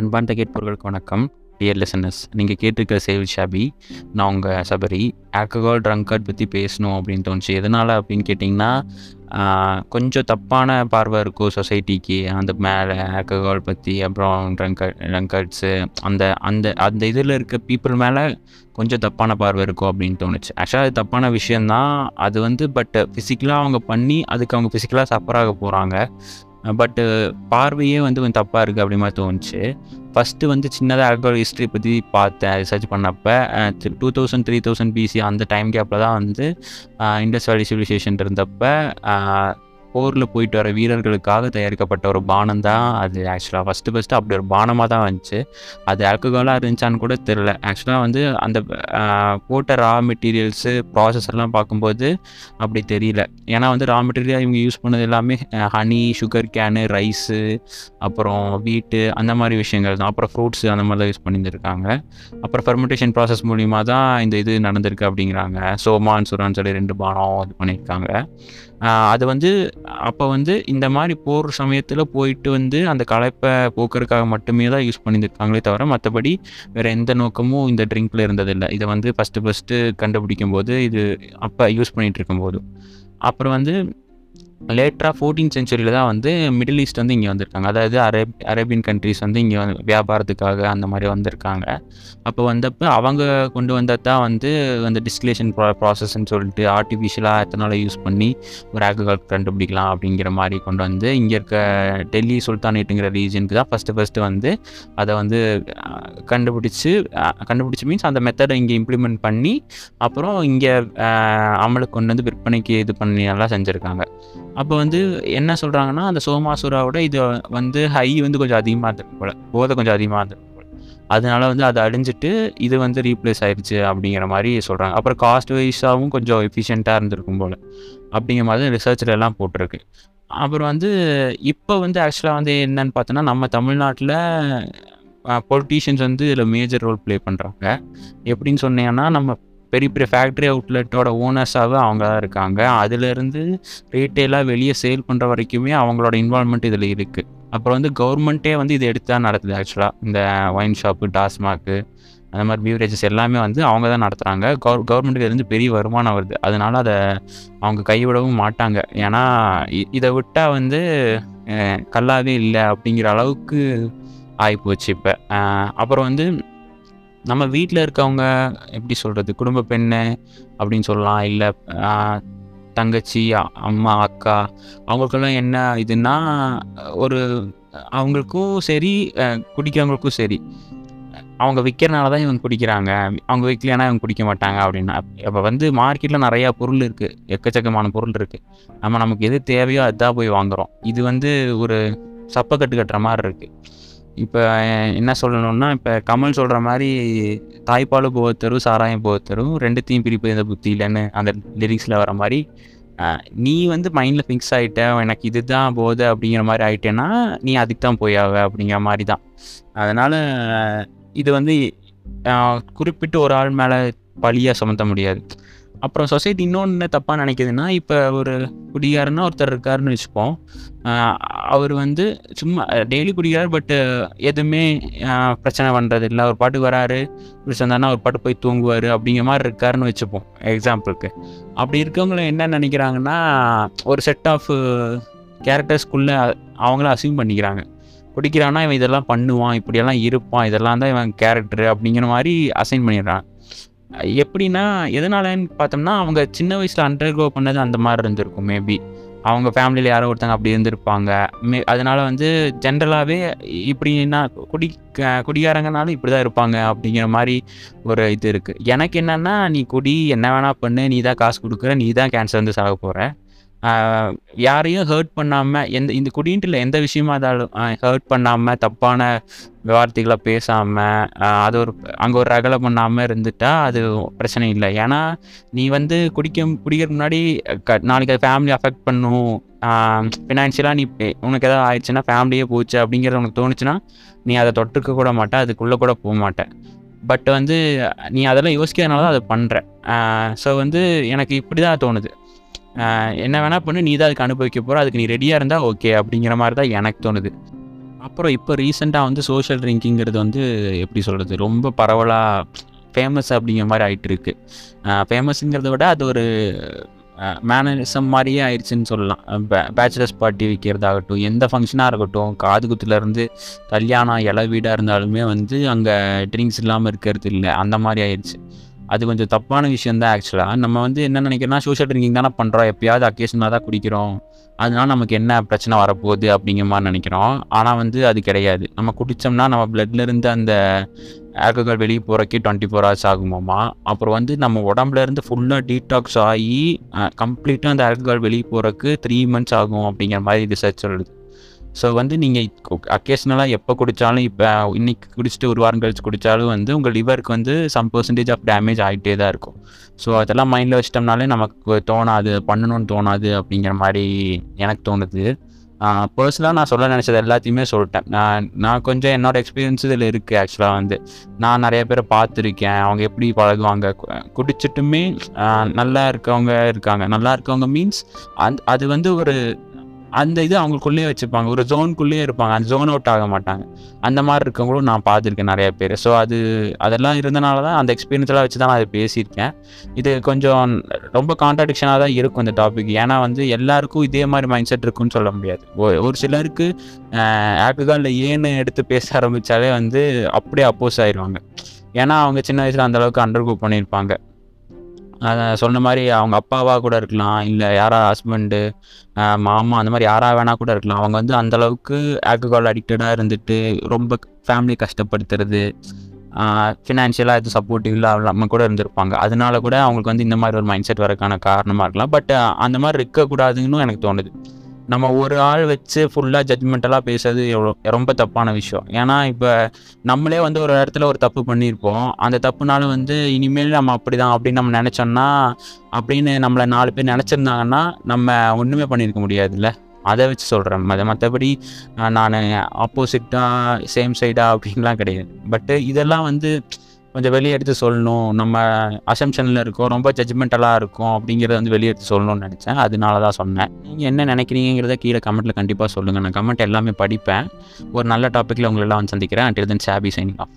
அன்பார்ந்த கேட்பவர்களுக்கு வணக்கம். Dear lessons நீங்கள் கேட்டிருக்க சேவ் ஷாபி நான் உங்கள் சபரி. ஆல்கஹால் ட்ரங்கர்ட் பற்றி பேசணும் அப்படின்னு தோணுச்சு. எதனால் அப்படின்னு கேட்டிங்கன்னா கொஞ்சம் தப்பான பார்வை இருக்கும் சொசைட்டிக்கு அந்த மேலே ஆல்கஹால் பற்றி அப்புறம் ட்ரங்கர் ட்ரங்கர்ட்ஸு அந்த அந்த அந்த இதில் இருக்க பீப்புள் மேலே கொஞ்சம் தப்பான பார்வை இருக்கும் அப்படின்னு தோணுச்சு. ஆக்சுவலாக அது தப்பான விஷயந்தான் அது வந்து பட் ஃபிசிக்கலாக அவங்க பண்ணி அதுக்கு அவங்க ஃபிசிக்கலாக சஃபர் ஆக போகிறாங்க பட்டு பார்வையே வந்து கொஞ்சம் தப்பாக இருக்குது அப்படி மாதிரி தோணுச்சு. ஃபஸ்ட்டு வந்து சின்னதாக ஆல்கோல் ஹிஸ்ட்ரி பற்றி பார்த்தேன் ரிசர்ச் பண்ணப்போ. Two thousand three thousand BC அந்த டைம் கேப்பில் தான் வந்து இண்டஸ் வேலி சிவிலைசேஷன் இருந்தப்போ போரில் போயிட்டு வர வீரர்களுக்காக தயாரிக்கப்பட்ட ஒரு பானம் தான் அது ஆக்சுவலாக ஃபஸ்ட்டு ஃபஸ்ட்டு அப்படி ஒரு பானமாக தான் வந்துச்சு. அது ஆல்கஹாலாக இருந்துச்சான்னு கூட தெரில ஆக்சுவலாக வந்து அந்த போட்ட ரா மெட்டீரியல்ஸு ப்ராசஸ் எல்லாம் பார்க்கும்போது அப்படி தெரியல. ஏன்னா வந்து ரா மெட்டீரியல் இவங்க யூஸ் பண்ணது எல்லாமே ஹனி சுகர் கேனு ரைஸு அப்புறம் வீட்டு அந்த மாதிரி விஷயங்கள் தான். அப்புறம் ஃப்ரூட்ஸு அந்த மாதிரி தான் யூஸ் பண்ணியிருக்காங்க அப்புறம் ஃபெர்மெண்டேஷன் ப்ராசஸ் மூலிமா தான் இந்த இது நடந்திருக்கு அப்படிங்கிறாங்க. சோமான் சுரான்னு சொல்லி ரெண்டு பானம் இது பண்ணியிருக்காங்க. அது வந்து அப்போ வந்து இந்த மாதிரி போகிற சமயத்தில் போயிட்டு வந்து அந்த களைப்பை போக்குறதுக்காக மட்டுமே தான் யூஸ் பண்ணியிருக்காங்களே தவிர மற்றபடி வேறு எந்த நோக்கமும் இந்த ட்ரிங்க்கில் இருந்ததில்லை. இதை வந்து ஃபஸ்ட்டு ஃபஸ்ட்டு கண்டுபிடிக்கும் போது இது அப்போ யூஸ் பண்ணிகிட்டு இருக்கும்போது. அப்புறம் வந்து லேட்டராக ஃபோர்டீன் சென்ச்சுரியில் தான் வந்து மிடில் ஈஸ்ட் வந்து இங்கே வந்திருக்காங்க. அதாவது அரேப் அரேபியன் கண்ட்ரிஸ் வந்து இங்கே வந்து வியாபாரத்துக்காக அந்த மாதிரி வந்திருக்காங்க. அப்போ வந்தப்போ அவங்க கொண்டு வந்தால் தான் வந்து அந்த டிஸ்டிலேஷன் ப்ரா ப்ராசஸ்ன்னு சொல்லிட்டு ஆர்டிஃபிஷியலாக எத்தனால யூஸ் பண்ணி ஒரு ஆல்கஹால் கண்டுபிடிக்கலாம் அப்படிங்கிற மாதிரி கொண்டு வந்து இங்கே இருக்க டெல்லி சுல்தானேட்டுங்கிற ரீஜனுக்கு தான் ஃபஸ்ட்டு ஃபஸ்ட்டு வந்து அதை வந்து கண்டுபிடிச்சி கண்டுபிடிச்சு மீன்ஸ் அந்த மெத்தடை இங்கே இம்ப்ளிமெண்ட் பண்ணி அப்புறம் இங்கே அமலுக்கு கொண்டு வந்து விற்பனைக்கு இது பண்ணி எல்லாம் செஞ்சுருக்காங்க. அப்போ வந்து என்ன சொல்கிறாங்கன்னா அந்த சோமாசுராவோட இது வந்து ஹை வந்து கொஞ்சம் அதிகமாக இருந்திருக்கு போல். போதை கொஞ்சம் அதிகமாக இருந்திருக்கு போல். அதனால வந்து அதை அழிஞ்சிட்டு இது வந்து ரீப்ளேஸ் ஆயிடுச்சு அப்படிங்கிற மாதிரி சொல்கிறாங்க அப்புறம் காஸ்ட் வைஸாகவும் கொஞ்சம் எஃபிஷியண்ட்டாக இருந்திருக்கும் போல். அப்படிங்கிற மாதிரி ரிசர்ச்சில் எல்லாம் போட்டிருக்கு. அப்புறம் வந்து இப்போ வந்து ஆக்சுவலாக வந்து என்னன்னு பார்த்தோன்னா நம்ம தமிழ்நாட்டில் பொலிட்டீஷியன்ஸ் வந்து இதில் மேஜர் ரோல் ப்ளே பண்ணுறாங்க எப்படின்னு சொன்னீங்கன்னா நம்ம பெரிய பெரிய ஃபேக்ட்ரி அவுட்லெட்டோட ஓனர்ஸாகவே அவங்க தான் இருக்காங்க. அதுலேருந்து ரீட்டெயிலாக வெளியே சேல் பண்ணுற வரைக்குமே அவங்களோட இன்வால்மெண்ட் இதில் இருக்குது அப்புறம் வந்து கவர்மெண்ட்டே வந்து இதை எடுத்து தான் நடத்துது ஆக்சுவலாக இந்த ஒயின் ஷாப்பு டாஸ்மாக்கு அந்த மாதிரி பியூரேஜஸ் எல்லாமே வந்து அவங்க தான் நடத்துகிறாங்க கவர் கவர்மெண்ட்டுக்கு இருந்து பெரிய வருமானம் வருது. அதனால அதை அவங்க கைவிடவும் மாட்டாங்க. ஏன்னா இதை விட்டால் வந்து கல்லாவே இல்லை அப்படிங்கிற அளவுக்கு ஆகிப்போச்சு இப்போ. அப்புறம் வந்து நம்ம வீட்டில் இருக்கவங்க எப்படி சொல்கிறது குடும்ப பெண்ணு அப்படின்னு சொல்லலாம். இல்லை தங்கச்சி அம்மா அக்கா அவங்களுக்கெல்லாம் என்ன இதுன்னா ஒரு அவங்களுக்கும் சரி குடிக்கிறவங்களுக்கும் சரி. அவங்க விற்கிறனால தான் இவங்க குடிக்கிறாங்க. அவங்க விற்கலனா இவங்க குடிக்க மாட்டாங்க அப்படின்னா. இப்போ வந்து மார்க்கெட்டில் நிறையா பொருள் இருக்குது எக்கச்சக்கமான பொருள் இருக்குது நம்ம நமக்கு எது தேவையோ அதுதான் போய் வாங்குகிறோம் இது வந்து ஒரு சப்பக்கட்டு கட்டுற மாதிரி இருக்குது இப்போ என்ன சொல்லணும்னா இப்போ கமல் சொல்கிற மாதிரி தாய்ப்பால் போகத்தரும் சாராயம் போகத்தரும் ரெண்டுத்தையும் பிரிப்பது இந்த புத்தி இல்லைன்னு அந்த லிரிக்ஸில் வர மாதிரி. நீ வந்து மைண்டில் ஃபிக்ஸ் ஆகிட்ட எனக்கு இதுதான் போகுது அப்படிங்கிற மாதிரி ஆகிட்டேன்னா நீ அதுக்கு தான் போயாவ அப்படிங்கிற மாதிரி தான். அதனால் இது வந்து குறிப்பிட்டு ஒரு ஆள் மேலே பழியாக சுமத்த முடியாது. அப்புறம் சொசைட்டி இன்னொன்று என்ன தப்பாக நினைக்குதுன்னா இப்போ ஒரு குடிகாரன்னா ஒருத்தர் இருக்காருன்னு வச்சுப்போம். அவர் வந்து சும்மா டெய்லி குடிக்கிறார் பட்டு எதுவுமே பிரச்சனை பண்ணுறது இல்லை ஒரு பாட்டுக்கு வராரு பிடிச்சிருந்தாருன்னா ஒரு பாட்டு போய் தூங்குவார் அப்படிங்கிற மாதிரி இருக்காருன்னு வச்சுப்போம் எக்ஸாம்பிளுக்கு அப்படி இருக்கவங்கள என்ன நினைக்கிறாங்கன்னா ஒரு செட் ஆஃப் கேரக்டர்ஸ்குள்ளே அவங்கள அசியூம் பண்ணிக்கிறாங்க. குடிக்கிறான்னா இவன் இதெல்லாம் பண்ணுவான் இப்படியெல்லாம் இருப்பான் இதெல்லாம் தான் இவன் கேரக்டர் அப்படிங்கிற மாதிரி அசைன் பண்ணிடுறான் எப்படின்னா எதனாலன்னு பார்த்தோம்னா அவங்க சின்ன வயசில் அண்டர் க்ரோ பண்ணது அந்த மாதிரி இருந்திருக்கும் மேபி அவங்க ஃபேமிலியில் யாரோ ஒருத்தங்க அப்படி இருந்திருப்பாங்க. மே அதனால் வந்து ஜென்ரலாகவே இப்படின்னா குடி குடிகாரங்கனாலும் இப்படி தான் இருப்பாங்க அப்படிங்கிற மாதிரி ஒரு இது இருக்குது எனக்கு என்னென்னா நீ குடி என்ன வேணால் பண்ணு நீ தான் காசு கொடுக்குற நீ தான் கேன்சர் வந்து சாக போகிற யாரையும் ஹர்ட் பண்ணாமல் எந்த இந்த குடின்ட்டு இல்லை எந்த விஷயமா இருந்தாலும் ஹர்ட் பண்ணாமல் தப்பான வார்த்தைகளை பேசாமல் அது ஒரு அங்கே ஒரு ரகலை பண்ணாமல் இருந்துட்டா அது பிரச்சனை இல்லை. ஏன்னா நீ வந்து குடிக்க குடிக்கிறதுக்கு முன்னாடி க நாளைக்கு அது ஃபேமிலி அஃபெக்ட் பண்ணும். ஃபினான்ஷியலாக நீ உனக்கு எதாவது ஆயிடுச்சுன்னா ஃபேமிலியே போச்சு அப்படிங்கிறது உனக்கு தோணுச்சுன்னா நீ அதை தொட்டுக்க கூட மாட்ட அதுக்குள்ளே கூட போக மாட்டேன் பட் வந்து நீ அதெல்லாம் யோசிக்கிறதுனால தான் அதை பண்ணுற ஸோ வந்து எனக்கு இப்படி தான் தோணுது. என்ன வேணால் பண்ணு நீ தான் அதுக்கு அனுபவிக்க போகிற அதுக்கு நீ ரெடியாக இருந்தால் ஓகே அப்படிங்கிற மாதிரி தான் எனக்கு தோணுது. அப்புறம் இப்போ ரீசெண்டாக வந்து சோஷியல் ட்ரிங்கிங்கிறது வந்து எப்படி சொல்கிறது ரொம்ப பரவலாக ஃபேமஸ் அப்படிங்கிற மாதிரி ஆகிட்டு இருக்கு. ஃபேமஸுங்கிறத விட அது ஒரு மேனரிசம் மாதிரியே ஆயிடுச்சுன்னு சொல்லலாம். பேச்சுலர்ஸ் பார்ட்டி வைக்கிறதாகட்டும் எந்த ஃபங்க்ஷனாக இருக்கட்டும் காது குத்துலேருந்து கல்யாணம் இலை வீடாக இருந்தாலுமே வந்து அங்கே ட்ரிங்க்ஸ் இல்லாமல் இருக்கிறது இல்லை அந்த மாதிரி ஆயிடுச்சு அது கொஞ்சம் தப்பான விஷயம் தான் ஆக்சுவலாக நம்ம வந்து என்ன நினைக்கிறோம்னா சோஷியல் ட்ரிங்கிங் தானே பண்ணுறோம் எப்பயாவது அக்கேஷனாக தான் குடிக்கிறோம். அதனால நமக்கு என்ன பிரச்சனை வரப்போகுது அப்படிங்கிற மாதிரி நினைக்கிறோம். ஆனால் வந்து அது கிடையாது. நம்ம குடித்தோம்னா நம்ம பிளட்லேருந்து அந்த ஆல்கஹால் வெளியே போகிறக்கே டுவெண்ட்டி ஃபோர் ஹவர்ஸ் ஆகுமாமா? அப்புறம் வந்து நம்ம உடம்புல இருந்து ஃபுல்லாக டீடாக்ஸ் ஆகி கம்ப்ளீட்டாக அந்த ஆல்கஹால் வெளியே போகிறக்கு த்ரீ மந்த்ஸ் ஆகும் அப்படிங்கிற மாதிரி ரிசர்ச் சொல்லுது. ஸோ வந்து நீங்கள் அக்கேஷ்னலாக எப்போ குடித்தாலும் இப்போ இன்றைக்கி குடிச்சிட்டு ஒரு வாரம் கழிச்சு குடித்தாலும் வந்து உங்கள் லிவருக்கு வந்து சம் பர்சன்டேஜ் ஆஃப் டேமேஜ் ஆகிட்டே தான் இருக்கும். ஸோ அதெல்லாம் மைண்டில் வச்சிட்டோம்னாலே நமக்கு தோணாது பண்ணணும்னு தோணாது அப்படிங்கிற மாதிரி எனக்கு தோணுது. பர்சனலாக நான் சொல்ல நினச்சது எல்லாத்தையுமே சொல்லிட்டேன். நான் நான் கொஞ்சம் என்னோட எக்ஸ்பீரியன்ஸ் இதில் இருக்குது ஆக்சுவலாக வந்து. நான் நிறைய பேரை பார்த்துருக்கேன். அவங்க எப்படி பழகுவாங்க. குடிச்சிட்டுமே நல்லா இருக்கவங்க இருக்காங்க. நல்லா இருக்கவங்க மீன்ஸ் அந் அது வந்து ஒரு அந்த இது அவங்களுக்குள்ளேயே வச்சுப்பாங்க. ஒரு ஜோனுக்குள்ளேயே இருப்பாங்க. அந்த ஜோன் அவுட் ஆக மாட்டாங்க. அந்த மாதிரி இருக்கவங்களும் நான் பார்த்துருக்கேன் நிறைய பேர். ஸோ அது அதெல்லாம் இருந்தனால தான் அந்த எக்ஸ்பீரியன்ஸ்லாம் வச்சு தான் நான் அதை பேசியிருக்கேன். இது கொஞ்சம் ரொம்ப கான்ட்ராடிக்ஷனாக தான் இருக்கும் இந்த டாபிக் ஏன்னா வந்து எல்லாருக்கும் இதே மாதிரி மைண்ட் செட் இருக்குன்னு சொல்ல முடியாது. ஒரு சிலருக்கு ஆல்கஹாலில் ஏன்னு எடுத்து பேச ஆரம்பித்தாலே வந்து அப்படியே அப்போஸ் ஆயிடுவாங்க. ஏன்னா அவங்க சின்ன வயசில் அந்தளவுக்கு அண்டர் குரூப் பண்ணியிருப்பாங்க. அதை சொன்ன மாதிரி அவங்க அப்பாவாக கூட இருக்கலாம் இல்லை யாரா ஹஸ்பண்டு மாமா அந்த மாதிரி யாராக வேணால் கூட இருக்கலாம். அவங்க வந்து அந்தளவுக்கு ஆல்கஹால் அடிக்டடாக இருந்துட்டு ரொம்ப ஃபேமிலி கஷ்டப்படுத்துறது ஃபினான்ஷியலாக எதுவும் சப்போர்ட்டிவ் இல்லாமல் கூட இருந்திருப்பாங்க. அதனால கூட அவங்களுக்கு வந்து இந்த மாதிரி ஒரு மைண்ட் செட் வரக்கான காரணமாக இருக்கலாம். பட் அந்த மாதிரி இருக்கக்கூடாதுன்னு எனக்கு தோணுது. நம்ம ஒரு ஆள் வச்சு ஃபுல்லாக ஜட்மெண்டலாக பேசுறது எவ்வளோ ரொம்ப தப்பான விஷயம். ஏன்னா இப்போ நம்மளே வந்து ஒரு இடத்துல ஒரு தப்பு பண்ணியிருப்போம். அந்த தப்புனால வந்து இனிமேல் நம்ம அப்படி தான் அப்படின்னு நம்ம நினச்சோன்னா அப்படின்னு நம்மளை நாலு பேர் நினச்சிருந்தாங்கன்னா நம்ம ஒன்றுமே பண்ணியிருக்க முடியாதுல்ல? அதை வச்சு சொல்கிறேன் அதை மற்றபடி நான் ஆப்போசிட்டாக சேம் சைடாக அப்படின்லாம் கிடையாது. பட்டு இதெல்லாம் வந்து கொஞ்சம் வெளியே எடுத்து சொல்லணும். நம்ம அசம்ஷனில் இருக்கோம். ரொம்ப ஜட்ஜ்மெண்டலாக இருக்கும் அப்படிங்கிறத வந்து வெளியே எடுத்து சொல்லணும்னு நினச்சேன். அதனால தான் சொன்னேன். நீங்கள் என்ன நினைக்கிறீங்கிறத கீழே கமெண்ட்டில் கண்டிப்பாக சொல்லுங்கள் நான் கமெண்ட் எல்லாமே படிப்பேன். ஒரு நல்ல டாப்பிக்கில் உங்களெல்லாம் வந்து சந்திக்கிறேன். Until then Saabi signing off